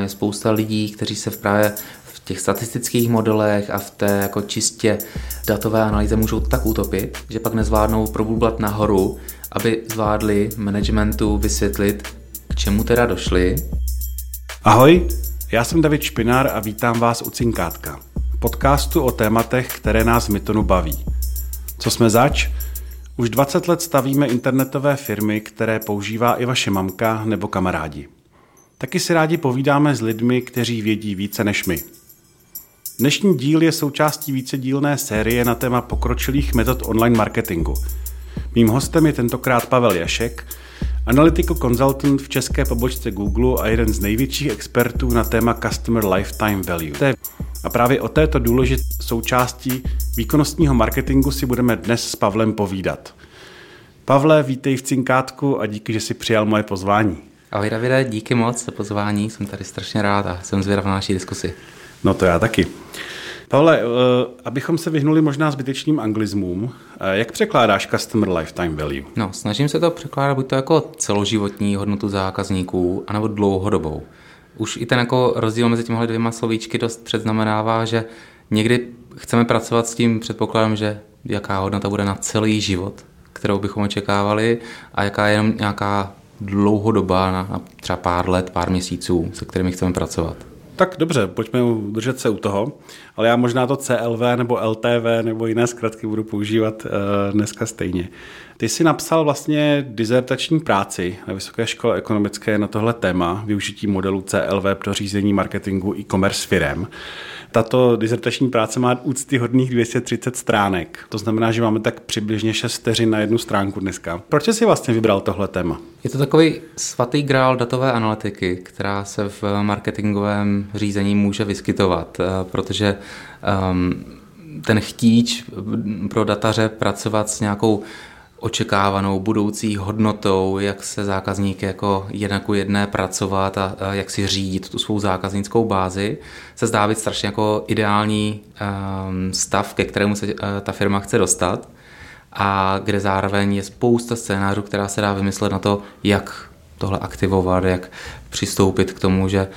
Je spousta lidí, kteří se právě v těch statistických modelech a v té jako čistě datové analýze můžou tak utopit, že pak nezvládnou probublat nahoru, aby zvládli managementu vysvětlit, k čemu teda došli. Ahoj, já jsem David Špinár a vítám vás u Cinkátka, podcastu o tématech, které nás v Mytonu baví. Co jsme zač? Už 20 let stavíme internetové firmy, které používá i vaše mamka nebo kamarádi. Taky si rádi povídáme s lidmi, kteří vědí více než my. Dnešní díl je součástí vícedílné série na téma pokročilých metod online marketingu. Mým hostem je tentokrát Pavel Jašek, analytical consultant v české pobočce Google a jeden z největších expertů na téma Customer Lifetime Value. A právě o této důležité součásti výkonnostního marketingu si budeme dnes s Pavlem povídat. Pavle, vítej v Cinkátku a díky, že jsi přijal moje pozvání. Ahoj Davide, díky moc za pozvání, jsem tady strašně rád a jsem zvědav na naší diskusi. No to já taky. Pavle, eh, abychom se vyhnuli možná zbytečným anglizmům, eh, jak překládáš Customer Lifetime Value? No, snažím se to překládat buď to jako celoživotní hodnotu zákazníků, anebo dlouhodobou. Už i ten jako rozdíl mezi těmihle dvěma slovíčky dost předznamenává, že někdy chceme pracovat s tím předpokladem, že jaká hodnota bude na celý život, kterou bychom očekávali, a jaká je jenom nějaká dlouhodobá, na, na třeba pár let, pár měsíců, se kterými chceme pracovat. Tak dobře, pojďme držet se u toho, ale já možná to CLV nebo LTV nebo jiné zkratky budu používat uh, dneska stejně. Ty jsi napsal vlastně dizertační práci na Vysoké škole ekonomické na tohle téma, využití modelu CLV pro řízení marketingu e-commerce firem. Tato dizertační práce má úctyhodných 230 stránek. To znamená, že máme tak přibližně 6 vteřin na jednu stránku dneska. Proč jsi vlastně vybral tohle téma? Je to takový svatý grál datové analytiky, která se v marketingovém řízení může vyskytovat, eh, protože um, ten chtíč pro dataře pracovat s nějakou očekávanou budoucí hodnotou, jak se zákazník jako jednak ku jedné pracovat a, jak si řídit tu svou zákaznickou bázi, se zdá být strašně jako ideální um, stav, ke kterému se uh, ta firma chce dostat a kde zároveň je spousta scénářů, která se dá vymyslet na to, jak tohle aktivovat, jak přistoupit k tomu, že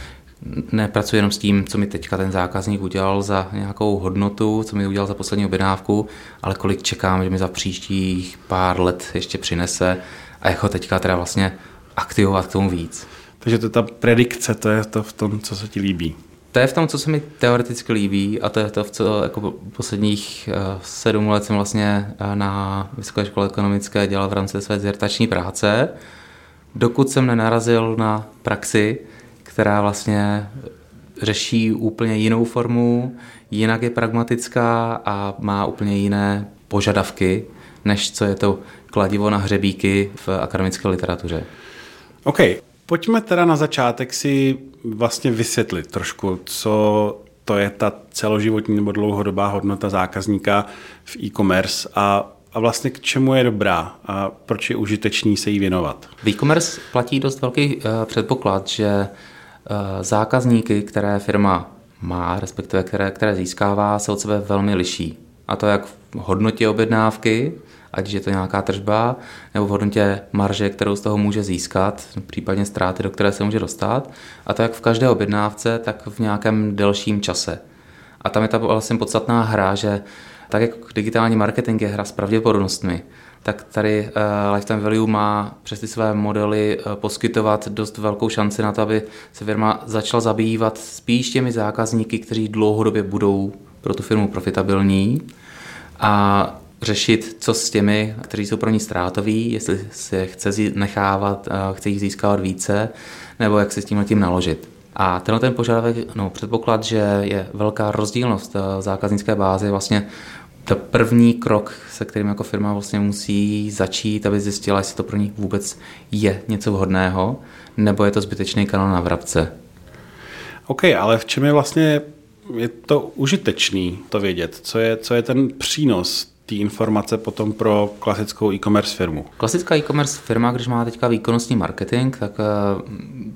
nepracuji jenom s tím, co mi teďka ten zákazník udělal za nějakou hodnotu, co mi udělal za poslední objednávku, ale kolik čekám, že mi za příštích pár let ještě přinese a jak ho teďka teda vlastně aktivovat k tomu víc. Takže to ta predikce, to je to v tom, co se ti líbí. To je v tom, co se mi teoreticky líbí a to je to, v co jako posledních uh, sedm let jsem vlastně uh, na Vysoké škole ekonomické dělal v rámci své dizertační práce, dokud jsem nenarazil na praxi, která vlastně řeší úplně jinou formu, jinak je pragmatická a má úplně jiné požadavky, než co je to kladivo na hřebíky v akademické literatuře. OK, pojďme teda na začátek si vlastně vysvětlit trošku, co to je ta celoživotní nebo dlouhodobá hodnota zákazníka v e-commerce a a vlastně k čemu je dobrá a proč je užitečný se jí věnovat? V e-commerce platí dost velký uh, předpoklad, že zákazníky, které firma má, respektive které, které získává, se od sebe velmi liší. A to jak v hodnotě objednávky, ať je to nějaká tržba, nebo v hodnotě marže, kterou z toho může získat, případně ztráty, do které se může dostat, a to jak v každé objednávce, tak v nějakém delším čase. A tam je ta vlastně podstatná hra, že tak jak digitální marketing je hra s pravděpodobnostmi, tak tady uh, Lifetime Value má přes ty své modely uh, poskytovat dost velkou šanci na to, aby se firma začala zabývat spíš těmi zákazníky, kteří dlouhodobě budou pro tu firmu profitabilní a řešit, co s těmi, kteří jsou pro ní ztrátoví, jestli se chce nechávat, uh, chce jich získávat více, nebo jak se s tím tím naložit. A tenhle ten požadavek, no, předpoklad, že je velká rozdílnost zákaznické báze, vlastně to první krok, se kterým jako firma vlastně musí začít, aby zjistila, jestli to pro ní vůbec je něco vhodného, nebo je to zbytečný kanál na vrabce. OK, ale v čem je vlastně je to užitečný to vědět? Co je, co je ten přínos té informace potom pro klasickou e-commerce firmu? Klasická e-commerce firma, když má teďka výkonnostní marketing, tak eh,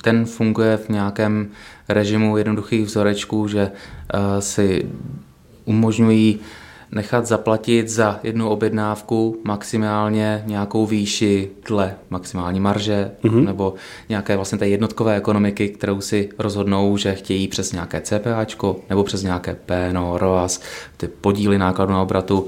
ten funguje v nějakém režimu jednoduchých vzorečků, že eh, si umožňují nechat zaplatit za jednu objednávku maximálně nějakou výši dle maximální marže mm-hmm. nebo nějaké vlastně té jednotkové ekonomiky, kterou si rozhodnou, že chtějí přes nějaké CPAčko nebo přes nějaké PNO, ROAS, ty podíly nákladu na obratu,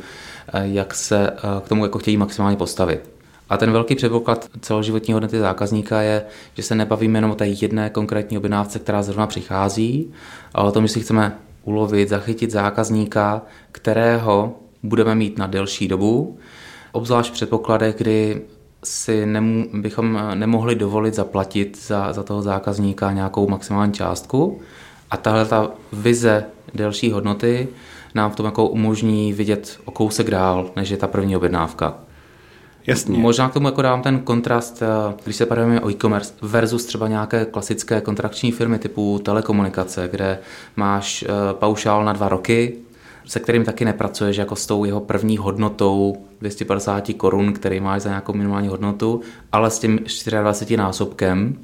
eh, jak se eh, k tomu jako chtějí maximálně postavit. A ten velký předpoklad celoživotní hodnoty zákazníka je, že se nebavíme jenom o té jedné konkrétní objednávce, která zrovna přichází, ale o tom, že si chceme ulovit, zachytit zákazníka, kterého budeme mít na delší dobu, obzvlášť v předpokladech, kdy si nemů, bychom nemohli dovolit zaplatit za, za toho zákazníka nějakou maximální částku. A tahle ta vize delší hodnoty nám v tom jako umožní vidět o kousek dál, než je ta první objednávka. Jasně. Možná k tomu jako dám ten kontrast, eh, když se bavíme o e-commerce versus třeba nějaké klasické kontrakční firmy typu telekomunikace, kde máš eh, paušál na dva roky, se kterým taky nepracuješ jako s tou jeho první hodnotou 250 korun, který máš za nějakou minimální hodnotu, ale s tím 24 násobkem,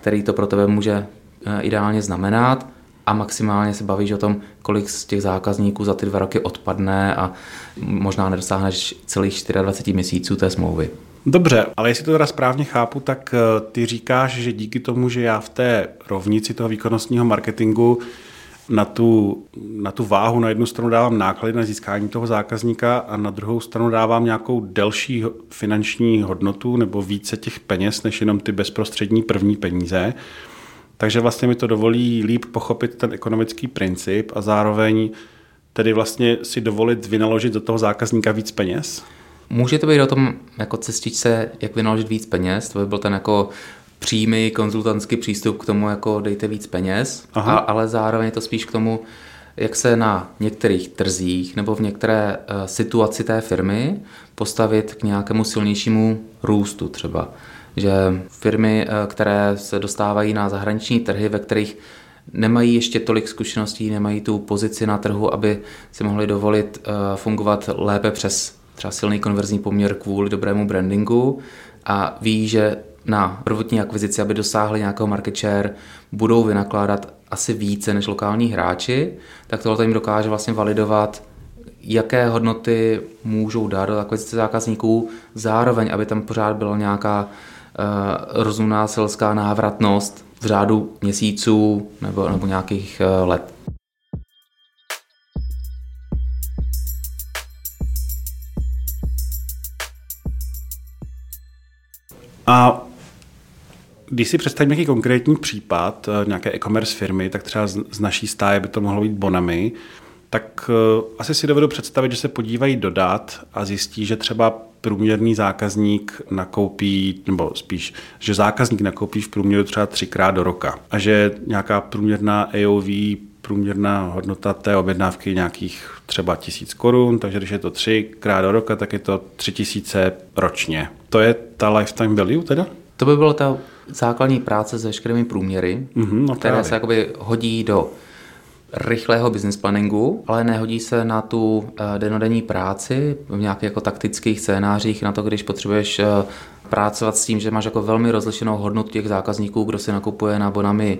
který to pro tebe může eh, ideálně znamenat a maximálně se bavíš o tom, kolik z těch zákazníků za ty dva roky odpadne a možná nedosáhneš celých 24 měsíců té smlouvy. Dobře, ale jestli to teda správně chápu, tak eh, ty říkáš, že díky tomu, že já v té rovnici toho výkonnostního marketingu na tu, na tu váhu na jednu stranu dávám náklady na získání toho zákazníka a na druhou stranu dávám nějakou delší finanční hodnotu nebo více těch peněz, než jenom ty bezprostřední první peníze, takže vlastně mi to dovolí líp pochopit ten ekonomický princip a zároveň tedy vlastně si dovolit vynaložit do toho zákazníka víc peněz? Může to být o tom jako cestičce, jak vynaložit víc peněz, to by byl ten jako přímý konzultantský přístup k tomu, jako dejte víc peněz, a, ale zároveň je to spíš k tomu, jak se na některých trzích nebo v některé uh, situaci té firmy postavit k nějakému silnějšímu růstu třeba že firmy, eh, které se dostávají na zahraniční trhy, ve kterých nemají ještě tolik zkušeností, nemají tu pozici na trhu, aby si mohli dovolit eh, fungovat lépe přes třeba silný konverzní poměr kvůli dobrému brandingu a ví, že na prvotní akvizici, aby dosáhli nějakého market share, budou vynakládat asi více než lokální hráči, tak tohle jim dokáže vlastně validovat, jaké hodnoty můžou dát do akvizice zákazníků, zároveň, aby tam pořád byla nějaká rozumná selská návratnost v řádu měsíců nebo, nebo nějakých eh, let. A když si představím nějaký konkrétní případ eh, nějaké e-commerce firmy, tak třeba z naší stáje by to mohlo být Bonami, tak asi si dovedu představit, že se podívají do dat a zjistí, že třeba průměrný zákazník nakoupí, nebo spíš, že zákazník nakoupí v průměru třeba třikrát do roka a že nějaká průměrná AOV průměrná hodnota té objednávky je nějakých třeba tisíc korun, takže když je to třikrát do roka, tak je to tři tisíce ročně. To je ta lifetime value teda? To by byla ta základní práce se veškerými průměry, mm-hmm, no které právě. se jakoby hodí do rychlého business planningu, ale nehodí se na tu eh, denodenní práci v nějakých jako taktických scénářích, na to, když potřebuješ eh, pracovat s tím, že máš jako velmi rozlišenou hodnotu těch zákazníků, kdo si nakupuje na Bonami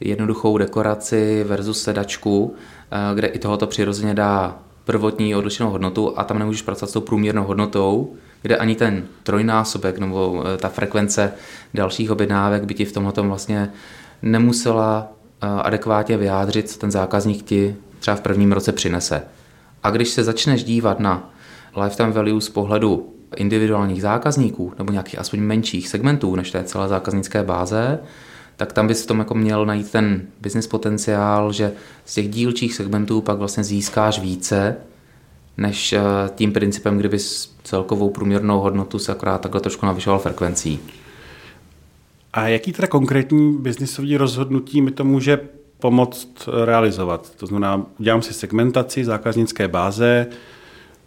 jednoduchou dekoraci versus sedačku, eh, kde i tohoto přirozeně dá prvotní odlišenou hodnotu a tam nemůžeš pracovat s tou průměrnou hodnotou, kde ani ten trojnásobek nebo ta frekvence dalších objednávek by ti v tomhle vlastně nemusela adekvátně vyjádřit, co ten zákazník ti třeba v prvním roce přinese. A když se začneš dívat na lifetime value z pohledu individuálních zákazníků nebo nějakých aspoň menších segmentů než té celé zákaznické báze, tak tam bys v tom jako měl najít ten business potenciál, že z těch dílčích segmentů pak vlastně získáš více, než eh, tím principem, kdyby celkovou průměrnou hodnotu se akorát takhle trošku navyšoval frekvencí. A jaký teda konkrétní biznisový rozhodnutí mi to může pomoct realizovat? To znamená, udělám si segmentaci zákaznické báze,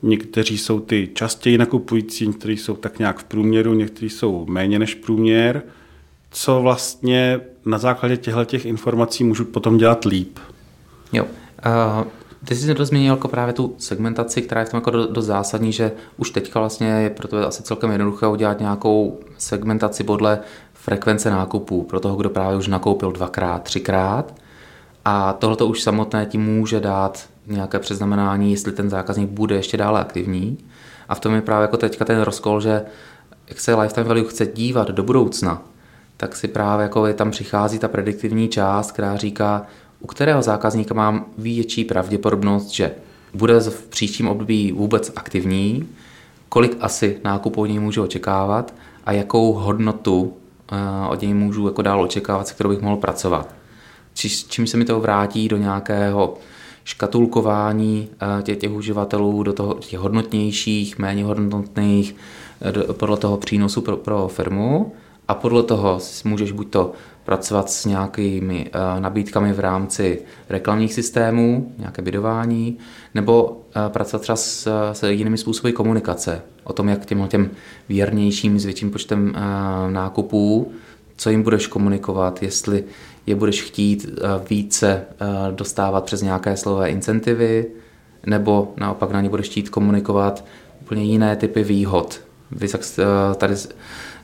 někteří jsou ty častěji nakupující, někteří jsou tak nějak v průměru, někteří jsou méně než průměr. Co vlastně na základě těchto těch informací můžu potom dělat líp? Jo. Uh, ty jsi zmínil jako právě tu segmentaci, která je v tom jako dost do zásadní, že už teďka vlastně je pro to asi celkem jednoduché udělat nějakou segmentaci podle frekvence nákupů pro toho, kdo právě už nakoupil dvakrát, třikrát A tohleto už samotné ti může dát nějaké přeznamenání, jestli ten zákazník bude ještě dále aktivní. A v tom je právě jako teďka ten rozkol, že jak se lifetime value chce dívat do budoucna, tak si právě jako je tam přichází ta prediktivní část, která říká, u kterého zákazníka mám větší pravděpodobnost, že bude v příštím období vůbec aktivní, kolik asi nákupů něj můžu očekávat a jakou hodnotu od něj můžu jako dál očekávat, se kterou bych mohl pracovat. Či, čím se mi to vrátí do nějakého škatulkování uh, těch, těch uživatelů, do toho těch hodnotnějších, méně hodnotných, do, podle toho přínosu pro, pro firmu a podle toho můžeš buď to pracovat s nějakými uh, nabídkami v rámci reklamních systémů, nějaké bydování, nebo uh, pracovat třeba s, s jinými způsoby komunikace. O tom, jak těm, těm věrnějším s větším počtem uh, nákupů, co jim budeš komunikovat, jestli je budeš chtít více dostávat přes nějaké slové incentivy, nebo naopak na ně budeš chtít komunikovat úplně jiné typy výhod. Vy tady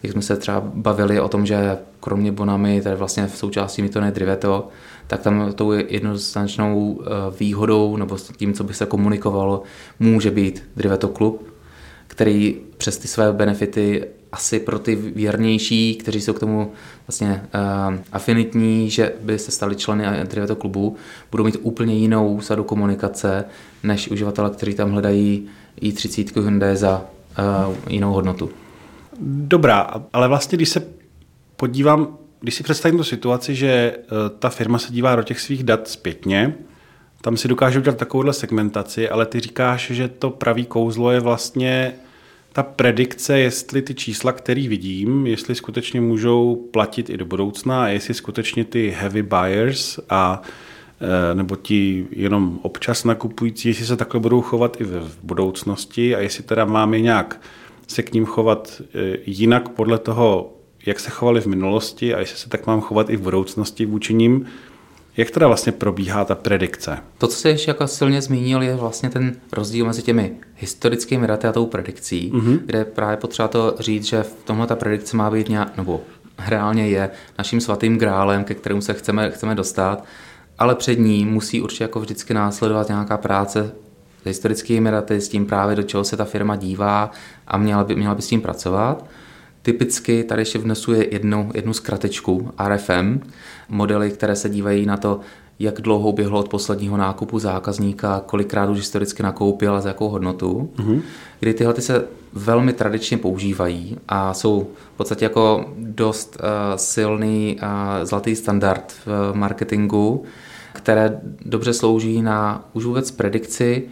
jak jsme se třeba bavili o tom, že kromě Bonami, tady vlastně v součástí mi to Driveto, tak tam tou jednoznačnou eh, výhodou nebo s tím, co by se komunikovalo, může být Driveto klub, který přes ty své benefity asi pro ty věrnější, kteří jsou k tomu vlastně uh, afinitní, že by se stali členy Driveto klubu, budou mít úplně jinou sadu komunikace, než uživatele, kteří tam hledají i30 Hyundai za uh, jinou hodnotu. Dobrá, ale vlastně, když se podívám, když si představím tu situaci, že eh, ta firma se dívá do těch svých dat zpětně, tam si dokáže udělat takovouhle segmentaci, ale ty říkáš, že to pravý kouzlo je vlastně ta predikce, jestli ty čísla, které vidím, jestli skutečně můžou platit i do budoucna a jestli skutečně ty heavy buyers a eh, nebo ti jenom občas nakupující, jestli se takhle budou chovat i v budoucnosti a jestli teda máme nějak se k ním chovat e, jinak podle toho, jak se chovali v minulosti a jestli se tak mám chovat i v budoucnosti vůči ním. Jak teda vlastně probíhá ta predikce? To, co jsi ještě jako silně zmínil, je vlastně ten rozdíl mezi těmi historickými daty a tou predikcí, mm-hmm. kde právě potřeba to říct, že v tomhle ta predikce má být nějak, nebo reálně je naším svatým grálem, ke kterému se chceme, chceme dostat, ale před ní musí určitě jako vždycky následovat nějaká práce s historickými daty, s tím právě do čeho se ta firma dívá a měla by, měla by s tím pracovat. Typicky tady ještě vnesuje jednu, jednu zkratečku RFM, modely, které se dívají na to, jak dlouho běhlo od posledního nákupu zákazníka, kolikrát už historicky nakoupil a za jakou hodnotu, mm-hmm. kdy tyhle ty se velmi tradičně používají a jsou v podstatě jako dost uh, silný uh, zlatý standard v marketingu, které dobře slouží na už vůbec predikci,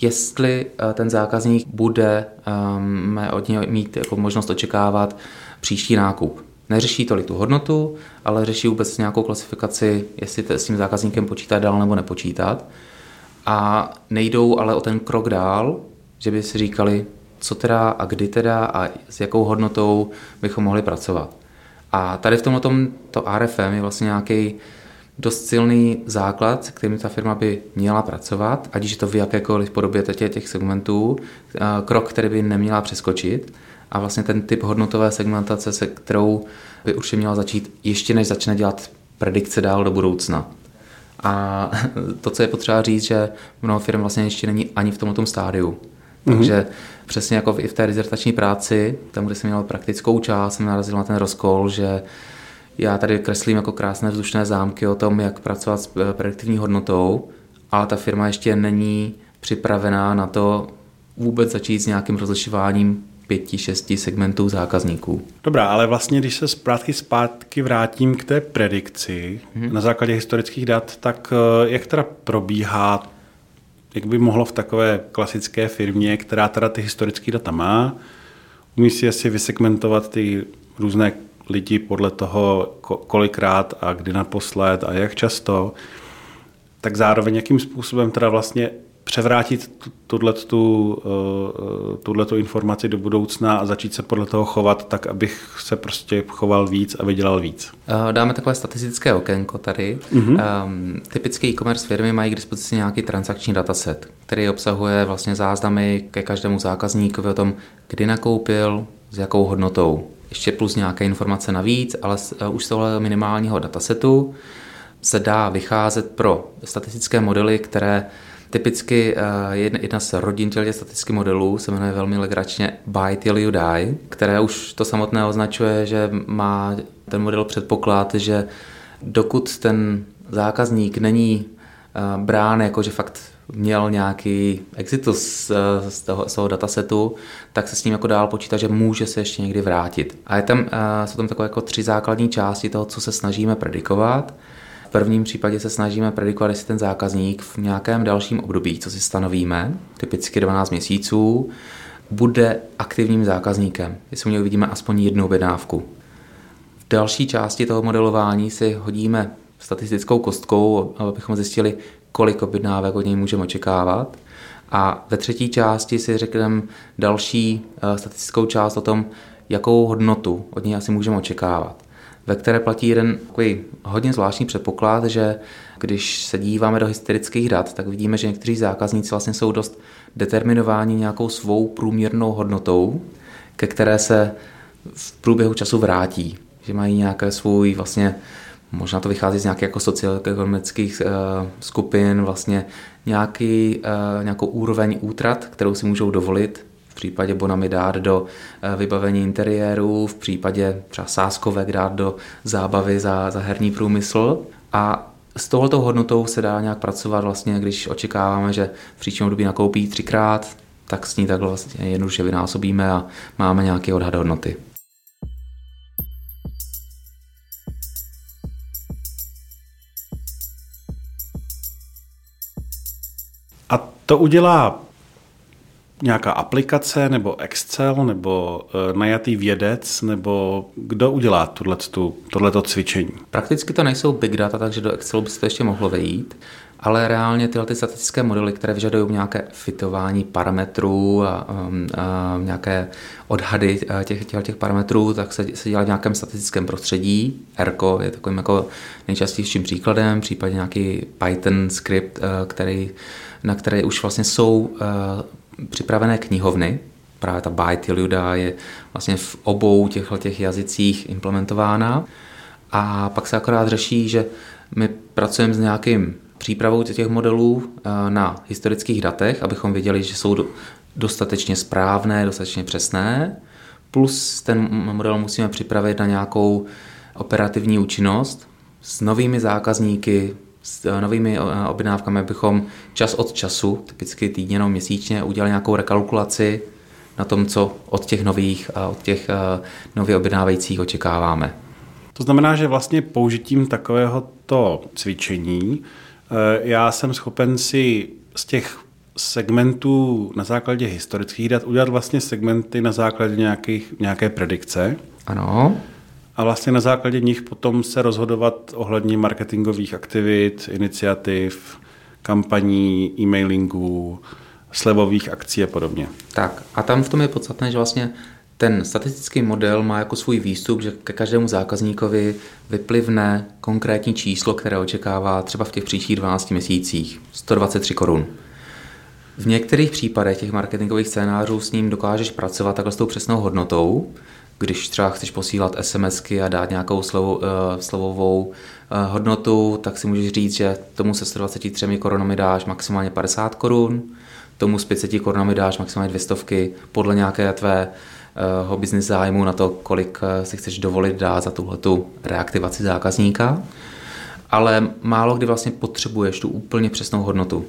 jestli eh, ten zákazník bude um, od něj mít jako možnost očekávat příští nákup. Neřeší tolik tu hodnotu, ale řeší vůbec nějakou klasifikaci, jestli s tím zákazníkem počítat dál nebo nepočítat. A nejdou ale o ten krok dál, že by si říkali, co teda a kdy teda a s jakou hodnotou bychom mohli pracovat. A tady v tomto to RFM je vlastně nějaký dost silný základ, se kterým ta firma by měla pracovat, ať je to v jakékoliv podobě těch segmentů, krok, který by neměla přeskočit a vlastně ten typ hodnotové segmentace, se kterou by určitě měla začít ještě než začne dělat predikce dál do budoucna. A to, co je potřeba říct, že mnoho firm vlastně ještě není ani v tomto stádiu. Mm-hmm. Takže přesně jako i v té dizertační práci, tam, kde jsem měl praktickou část, jsem narazil na ten rozkol, že já tady kreslím jako krásné vzdušné zámky o tom, jak pracovat s eh, prediktivní hodnotou, ale ta firma ještě není připravená na to vůbec začít s nějakým rozlišováním pěti, šesti segmentů zákazníků. Dobrá, ale vlastně, když se zpátky zpátky vrátím k té predikci hmm. na základě historických dat, tak eh, jak teda probíhá, jak by mohlo v takové klasické firmě, která teda ty historické data má, umí si asi vysegmentovat ty různé lidi podle toho, kolikrát a kdy naposled a jak často, tak zároveň jakým způsobem teda vlastně převrátit tuhle tu informaci do budoucna a začít se podle toho chovat tak, abych se prostě choval víc a vydělal víc. Eh, dáme takové statistické okénko tady. Mm-hmm. Um, typické e-commerce firmy mají k dispozici nějaký transakční dataset, který obsahuje vlastně záznamy ke každému zákazníkovi o tom, kdy nakoupil, s jakou hodnotou ještě plus nějaké informace navíc, ale už z toho minimálního datasetu. se dá vycházet pro statistické modely, které Typicky jedna z rodin těch statistických modelů se jmenuje velmi legračně Buy Till You Die, které už to samotné označuje, že má ten model předpoklad, že dokud ten zákazník není brán jako, že fakt měl nějaký exitus z toho, z toho datasetu, tak se s ním jako dál počítá, že může se ještě někdy vrátit. A je tam, eh, jsou tam takové jako tři základní části toho, co se snažíme predikovat. V prvním případě se snažíme predikovat, jestli ten zákazník v nějakém dalším období, co si stanovíme, typicky 12 měsíců, bude aktivním zákazníkem, jestli u něj uvidíme aspoň jednu objednávku. V další části toho modelování si hodíme statistickou kostkou, abychom zjistili, kolik objednávek od něj můžeme očekávat. A ve třetí části si řekneme další eh, statistickou část o tom, jakou hodnotu od něj asi můžeme očekávat. Ve které platí jeden takový hodně zvláštní předpoklad, že když se díváme do historických dat, tak vidíme, že někteří zákazníci vlastně jsou dost determinováni nějakou svou průměrnou hodnotou, ke které se v průběhu času vrátí. Že mají nějaké svůj vlastně Možná to vychází z nějakých jako socioekonomických uh, skupin, vlastně nějaký, uh, nějakou úroveň útrat, kterou si můžou dovolit v případě Bonami dát do uh, vybavení interiéru, v případě třeba sáskovek dát do zábavy za, za herní průmysl. A s tohoto hodnotou se dá nějak pracovat vlastně, když očekáváme, že v příštím období nakoupí třikrát, tak s ní takhle vlastně jednoduše vynásobíme a máme nějaký odhad hodnoty. To udělá nějaká aplikace nebo Excel nebo uh, najatý vědec nebo kdo udělá tohleto cvičení? Prakticky to nejsou big data, takže do Excelu by se to ještě mohlo vejít, ale reálně tyhle ty statistické modely, které vyžadují nějaké fitování parametrů a, um, a nějaké odhady těch, těch, těch parametrů, tak se, se dělá v nějakém statistickém prostředí. ERCO je takovým jako nejčastějším příkladem, případně nějaký Python skript, který na které už vlastně jsou uh, připravené knihovny. Právě ta Byte Luda je vlastně v obou těchto těch jazycích implementována. A pak se akorát řeší, že my pracujeme s nějakým přípravou těch modelů uh, na historických datech, abychom věděli, že jsou dostatečně správné, dostatečně přesné. Plus ten model musíme připravit na nějakou operativní účinnost s novými zákazníky, s eh, novými eh, objednávkami bychom čas od času, typicky týdně nebo měsíčně, udělali nějakou rekalkulaci na tom, co od těch nových a od těch eh, nově objednávajících očekáváme. To znamená, že vlastně použitím takovéhoto cvičení já jsem schopen si z těch segmentů na základě historických dat udělat vlastně segmenty na základě nějakých, nějaké predikce. Ano a vlastně na základě nich potom se rozhodovat ohledně marketingových aktivit, iniciativ, kampaní, e-mailingů, slevových akcí a podobně. Tak a tam v tom je podstatné, že vlastně ten statistický model má jako svůj výstup, že ke každému zákazníkovi vyplivne konkrétní číslo, které očekává třeba v těch příštích 12 měsících. 123 korun. V některých případech těch marketingových scénářů s ním dokážeš pracovat takhle s tou přesnou hodnotou, když třeba chceš posílat SMSky a dát nějakou slovo, uh, slovovou uh, hodnotu, tak si můžeš říct, že tomu se 123 korunami dáš maximálně 50 korun, tomu s 500 korunami dáš maximálně 200 podle nějaké tvé uh, business zájmu na to, kolik uh, si chceš dovolit dát za tuhletu reaktivaci zákazníka. Ale málo kdy vlastně potřebuješ tu úplně přesnou hodnotu.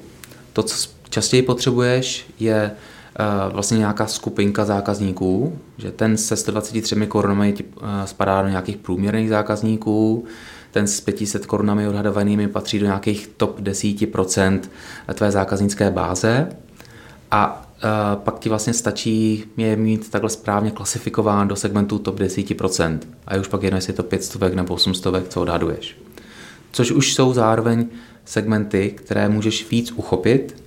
To, co častěji potřebuješ, je Eh, vlastně nějaká skupinka zákazníků, že ten se 123 korunami eh, spadá do nějakých průměrných zákazníků, ten s 500 korunami odhadovanými patří do nějakých top 10% tvé zákaznické báze a eh, pak ti vlastně stačí je mít takhle správně klasifikován do segmentu top 10%. A je už pak jedno, jestli je to 500 nebo 800, co odhaduješ. Což už jsou zároveň segmenty, které můžeš víc uchopit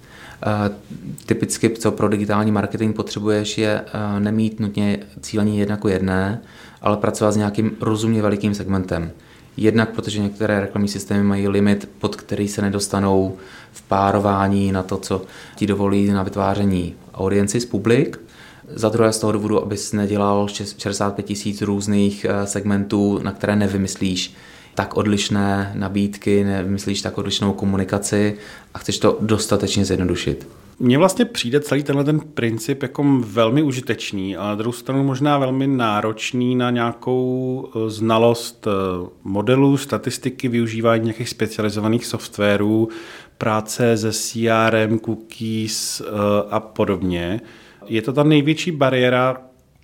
Typicky, co pro digitální marketing potřebuješ, je nemít nutně cílení jedna ku jedné, ale pracovat s nějakým rozumně velikým segmentem. Jednak protože některé reklamní systémy mají limit, pod který se nedostanou v párování na to, co ti dovolí na vytváření audiences publik. Za druhé z toho důvodu, abys nedělal 65 tisíc různých segmentů, na které nevymyslíš tak odlišné nabídky, nevymyslíš tak odlišnou komunikaci a chceš to dostatečně zjednodušit. Mně vlastně přijde celý tenhle ten princip jako velmi užitečný, ale na druhou stranu možná velmi náročný na nějakou eh, znalost eh, modelů, statistiky, využívání nějakých specializovaných softwarů, práce se CRM, cookies eh, a podobně. Je to ta největší bariéra,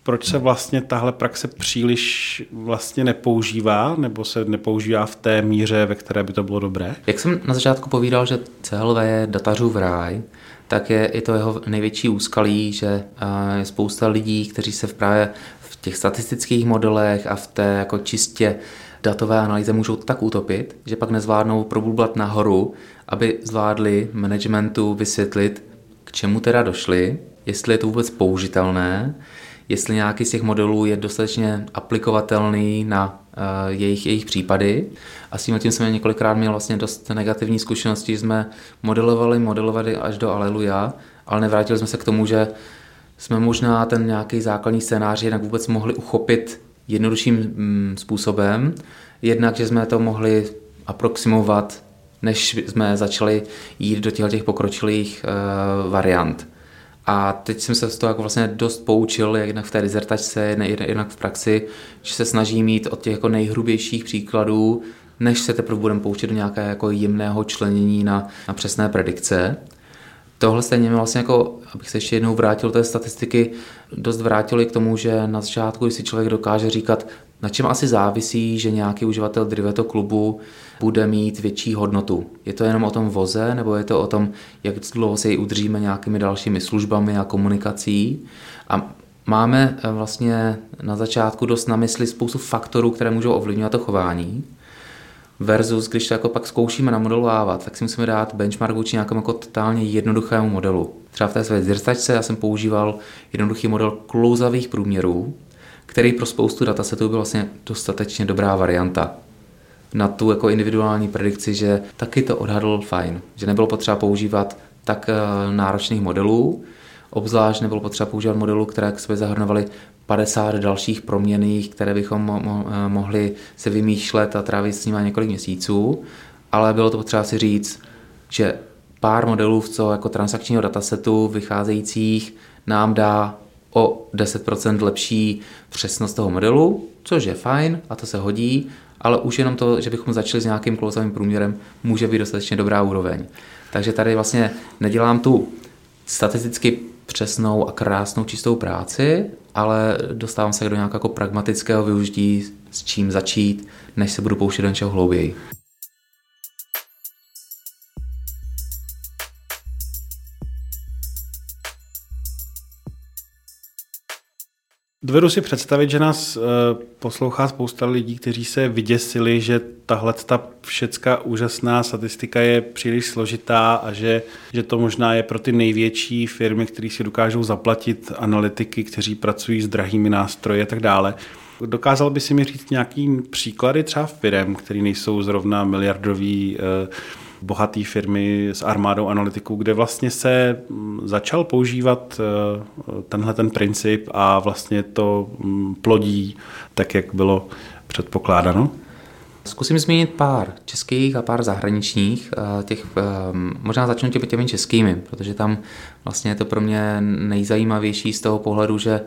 proč se vlastně tahle praxe příliš vlastně nepoužívá, nebo se nepoužívá v té míře, ve které by to bylo dobré? Jak jsem na začátku povídal, že CLV je datařův ráj, tak je i to jeho největší úskalí, že je spousta lidí, kteří se v právě v těch statistických modelech a v té jako čistě datové analýze můžou tak utopit, že pak nezvládnou probublat nahoru, aby zvládli managementu vysvětlit, k čemu teda došli, jestli je to vůbec použitelné, jestli nějaký z těch modelů je dostatečně aplikovatelný na uh, jejich, jejich případy. A s tím, tím jsme několikrát měli vlastně dost negativní zkušenosti, jsme modelovali, modelovali až do Aleluja, ale nevrátili jsme se k tomu, že jsme možná ten nějaký základní scénář jednak vůbec mohli uchopit jednodušším mm, způsobem. Jednak, že jsme to mohli aproximovat, než jsme začali jít do těch pokročilých uh, variant. A teď jsem se z toho jako vlastně dost poučil, jednak v té dizertačce, jednak v praxi, že se snaží mít od těch jako nejhrubějších příkladů, než se teprve budeme poučit do nějakého jako jemného členění na, na přesné predikce. Tohle stejně mě vlastně jako, abych se ještě jednou vrátil do té statistiky, dost vrátilo i k tomu, že na začátku, když si člověk dokáže říkat, na čem asi závisí, že nějaký uživatel Driveto klubu bude mít větší hodnotu. Je to jenom o tom voze, nebo je to o tom, jak dlouho se ji udržíme nějakými dalšími službami a komunikací. A máme eh, vlastně na začátku dost na mysli spoustu faktorů, které můžou ovlivňovat to chování. Versus, když to jako pak zkoušíme namodelovávat, tak si musíme dát benchmark vůči nějakému jako totálně jednoduchému modelu. Třeba v té své zrstačce já jsem používal jednoduchý model klouzavých průměrů, který pro spoustu datasetů byl vlastně dostatečně dobrá varianta na tu jako individuální predikci, že taky to odhadl fajn, že nebylo potřeba používat tak eh, náročných modelů, obzvlášť nebylo potřeba používat modelů, které k sobě zahrnovaly 50 dalších proměných, které bychom eh, mohli se vymýšlet a trávit s nimi několik měsíců, ale bylo to potřeba si říct, že pár modelů v co jako transakčního datasetu vycházejících nám dá o 10% lepší přesnost toho modelu, což je fajn a to se hodí, ale už jenom to, že bychom začali s nějakým klouzavým průměrem, může být dostatečně dobrá úroveň. Takže tady vlastně nedělám tu statisticky přesnou a krásnou čistou práci, ale dostávám se do nějakého jako pragmatického využití, s čím začít, než se budu pouštět do něčeho hlouběji. Dovedu si představit, že nás eh, poslouchá spousta lidí, kteří se vyděsili, že tahle ta všecká úžasná statistika je příliš složitá a že, že to možná je pro ty největší firmy, které si dokážou zaplatit analytiky, kteří pracují s drahými nástroji a tak dále. Dokázal by si mi říct nějaký příklady třeba firm, které nejsou zrovna miliardový eh, bohaté firmy s armádou analytiků, kde vlastně se mm, začal používat eh, tenhle ten princip a vlastně to mm, plodí tak, jak bylo předpokládáno? Zkusím zmínit pár českých a pár zahraničních. Eh, těch, eh, možná začnu těmi, těmi českými, protože tam vlastně je to pro mě nejzajímavější z toho pohledu, že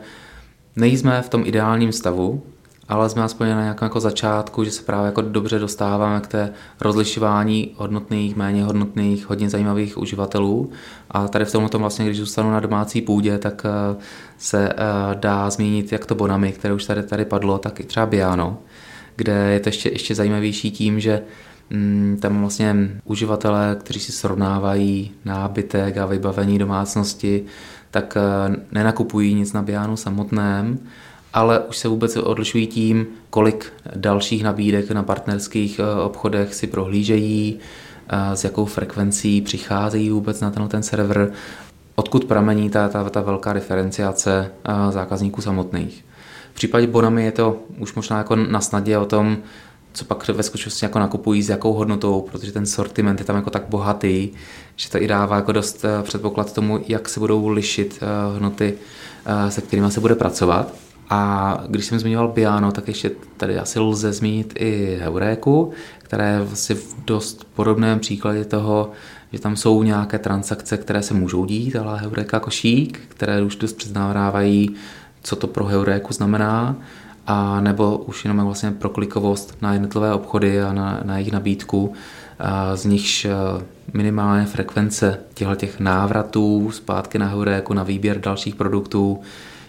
nejsme v tom ideálním stavu, ale jsme aspoň na nějakém jako začátku, že se právě jako dobře dostáváme k té rozlišování hodnotných, méně hodnotných, hodně zajímavých uživatelů. A tady v tomto vlastně, když zůstanu na domácí půdě, tak eh, se eh, dá zmínit jak to Bonami, které už tady, tady padlo, tak i třeba Biano, kde je to ještě, ještě zajímavější tím, že mm, tam vlastně uživatelé, kteří si srovnávají nábytek a vybavení domácnosti, tak eh, nenakupují nic na Bianu samotném, ale už se vůbec odlišují tím, kolik dalších nabídek na partnerských eh, obchodech si prohlížejí, eh, s jakou frekvencí přicházejí vůbec na ten, ten server, odkud pramení ta, ta, ta velká diferenciace eh, zákazníků samotných. V případě Bonami je to už možná jako na snadě o tom, co pak ve skutečnosti jako nakupují, s jakou hodnotou, protože ten sortiment je tam jako tak bohatý, že to i dává jako dost předpoklad tomu, jak se budou lišit hodnoty, se kterými se bude pracovat. A když jsem zmiňoval Biano, tak ještě tady asi lze zmínit i Heuréku, které je vlastně v dost podobném příkladě toho, že tam jsou nějaké transakce, které se můžou dít, ale Heureka košík, které už dost přiznávají, co to pro Heuréku znamená, a nebo už jenom vlastně pro klikovost na jednotlivé obchody a na, na jejich nabídku, a z nichž e, minimálně frekvence těchto těch návratů zpátky na Heuréku, na výběr dalších produktů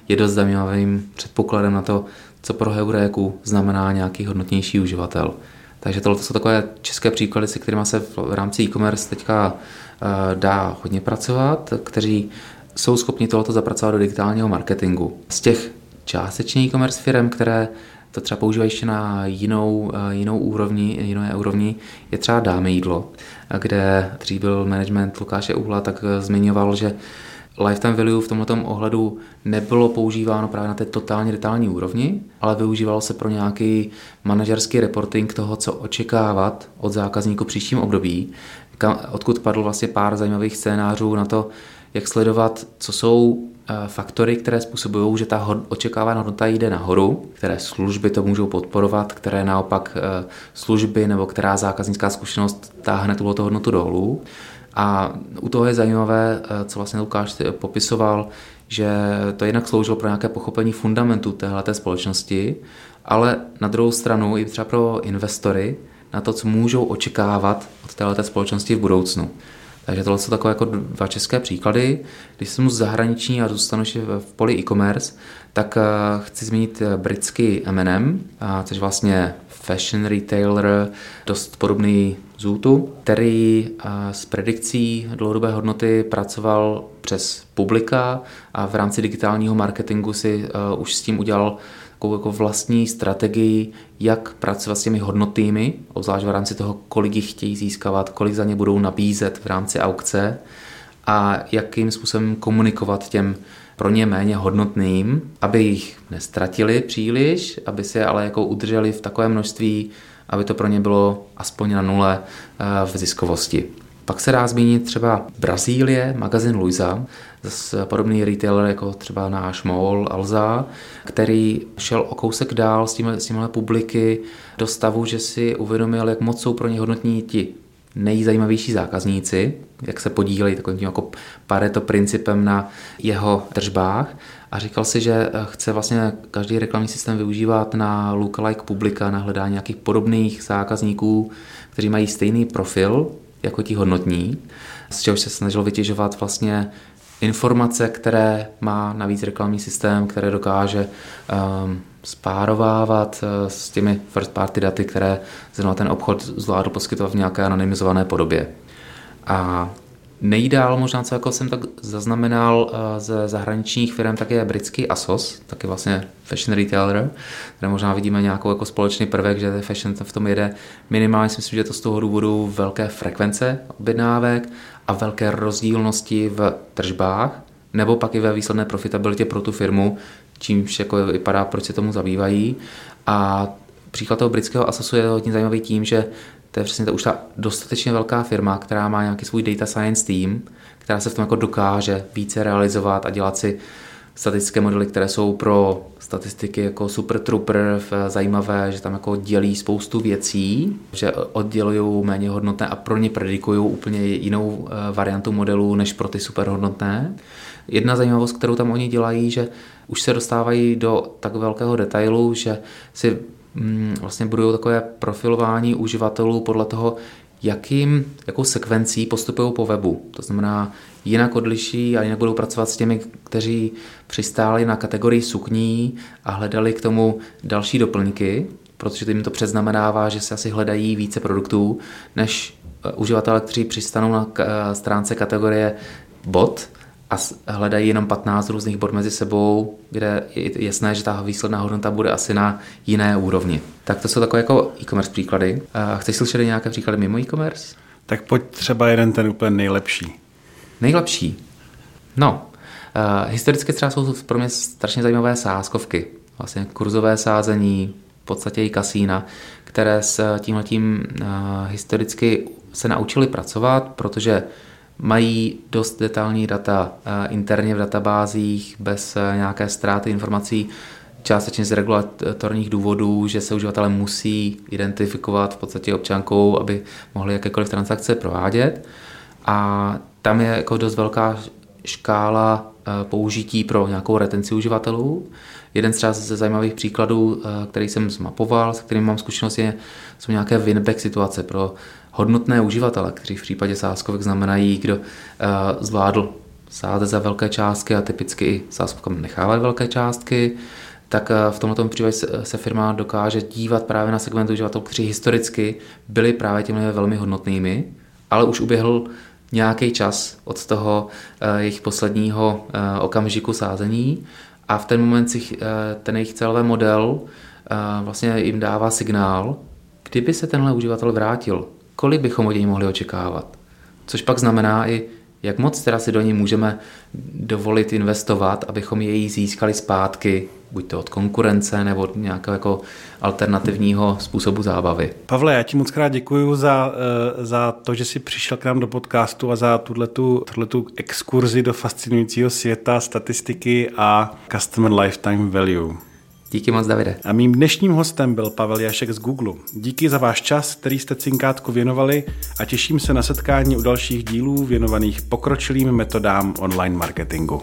je dost zajímavým předpokladem na to, co pro Heuréku znamená nějaký hodnotnější uživatel. Takže tohle jsou takové české příklady, se kterými se v rámci e-commerce teďka e, dá hodně pracovat, kteří jsou schopni tohoto zapracovat do digitálního marketingu. Z těch částečně e-commerce firm, které to třeba používají ještě na jinou, eh, jinou úrovni, jiné úrovni, je třeba Dáme jídlo, kde dřív byl management Lukáše Uhla, tak eh, zmiňoval, že lifetime value v tomto ohledu nebylo používáno právě na té totálně detailní úrovni, ale využívalo se pro nějaký manažerský reporting toho, co očekávat od zákazníků příštím období, kam, odkud padl vlastně pár zajímavých scénářů na to, jak sledovat, co jsou eh, faktory, které způsobují, že ta očekávaná hodnota jde nahoru, které služby to můžou podporovat, které naopak eh, služby nebo která zákaznická zkušenost táhne tuto hodnotu dolů. A u toho je zajímavé, eh, co vlastně Lukáš popisoval, že to jednak sloužilo pro nějaké pochopení fundamentu téhleté společnosti, ale na druhou stranu i třeba pro investory na to, co můžou očekávat od téhleté společnosti v budoucnu. Takže tohle jsou takové jako dva české příklady. Když jsem zahraniční a zůstanu ještě v poli e-commerce, tak eh, chci zmínit eh, britský M&M, což vlastně fashion retailer, dost podobný Zootu, který s predikcí dlouhodobé hodnoty pracoval přes publika a v rámci digitálního marketingu si už s tím udělal takovou jako vlastní strategii, jak pracovat s těmi hodnotými, obzvlášť v rámci toho, kolik jich chtějí získávat, kolik za ně budou nabízet v rámci aukce a jakým způsobem komunikovat těm pro ně méně hodnotným, aby jich nestratili příliš, aby se ale jako udrželi v takové množství, aby to pro ně bylo aspoň na nule eh, v ziskovosti. Pak se dá zmínit třeba Brazílie, magazin Luisa, podobný retailer jako třeba náš MOL, Alza, který šel o kousek dál s, tímhle, s tímhle publiky do stavu, že si uvědomil, jak moc jsou pro ně hodnotní ti nejzajímavější zákazníci, jak se podílejí takovým tím jako pareto principem na jeho tržbách a říkal si, že chce vlastně každý reklamní systém využívat na lookalike publika, na hledání nějakých podobných zákazníků, kteří mají stejný profil jako ti hodnotní, z čehož se snažil vytěžovat vlastně informace, které má navíc reklamní systém, které dokáže um, spárovávat uh, s těmi first party daty, které zrovna ten obchod zvládl poskytovat v nějaké anonymizované podobě. A Nejdál možná, co jako jsem tak zaznamenal eh, ze zahraničních firm, tak je britský Asos, taky vlastně fashion retailer, kde možná vidíme nějakou jako společný prvek, že fashion v tom jede minimálně, si myslím, že to z toho důvodu velké frekvence objednávek a velké rozdílnosti v tržbách, nebo pak i ve výsledné profitabilitě pro tu firmu, čímž jako vypadá, proč se tomu zabývají. A příklad toho britského Asosu je hodně zajímavý tím, že to je přesně ta už ta dostatečně velká firma, která má nějaký svůj data science team, která se v tom jako dokáže více realizovat a dělat si statistické modely, které jsou pro statistiky jako super trooper zajímavé, že tam jako dělí spoustu věcí, že oddělují méně hodnotné a pro ně predikují úplně jinou eh, variantu modelů než pro ty super hodnotné. Jedna zajímavost, kterou tam oni dělají, že už se dostávají do tak velkého detailu, že si vlastně budou takové profilování uživatelů podle toho, jakým, jakou sekvencí postupují po webu. To znamená, jinak odliší a jinak budou pracovat s těmi, kteří přistáli na kategorii sukní a hledali k tomu další doplňky, protože jim to předznamenává, že se asi hledají více produktů, než eh, uživatelé, kteří přistanou na eh, stránce kategorie bot a hledají jenom 15 různých bod mezi sebou, kde je jasné, že ta výsledná hodnota bude asi na jiné úrovni. Tak to jsou takové jako e-commerce příklady. Chceš slyšet nějaké příklady mimo e-commerce? Tak pojď třeba jeden ten úplně nejlepší. Nejlepší? No, uh, historicky třeba jsou pro mě strašně zajímavé sázkovky. Vlastně kurzové sázení, v podstatě i kasína, které s tímhletím uh, historicky se naučili pracovat, protože mají dost detailní data eh, interně v databázích bez eh, nějaké ztráty informací částečně z regulatorních důvodů, že se uživatelé musí identifikovat v podstatě občankou, aby mohli jakékoliv transakce provádět. A tam je jako dost velká škála eh, použití pro nějakou retenci uživatelů. Jeden z ze zajímavých příkladů, který jsem zmapoval, s kterým mám zkušenost, je, jsou nějaké winback situace pro hodnotné uživatele, kteří v případě sáskovek znamenají, kdo uh, zvládl sázet za velké částky a typicky i sáskovkám nechávat velké částky, tak v tomto případě se firma dokáže dívat právě na segment uživatelů, kteří historicky byli právě těmi velmi hodnotnými, ale už uběhl nějaký čas od toho uh, jejich posledního okamžiku sázení a v ten moment si ten jejich celový model vlastně jim dává signál, kdyby se tenhle uživatel vrátil, kolik bychom od něj mohli očekávat. Což pak znamená i, jak moc teda si do ní můžeme dovolit investovat, abychom jej získali zpátky, buď to od konkurence nebo od nějakého jako alternativního způsobu zábavy. Pavle, já ti moc krát děkuji za, eh, za to, že jsi přišel k nám do podcastu a za tuhletu exkurzi do fascinujícího světa statistiky a Customer Lifetime Value. Díky moc, Davide. A mým dnešním hostem byl Pavel Jašek z Google. Díky za váš čas, který jste cinkátku věnovali a těším se na setkání u dalších dílů věnovaných pokročilým metodám online marketingu.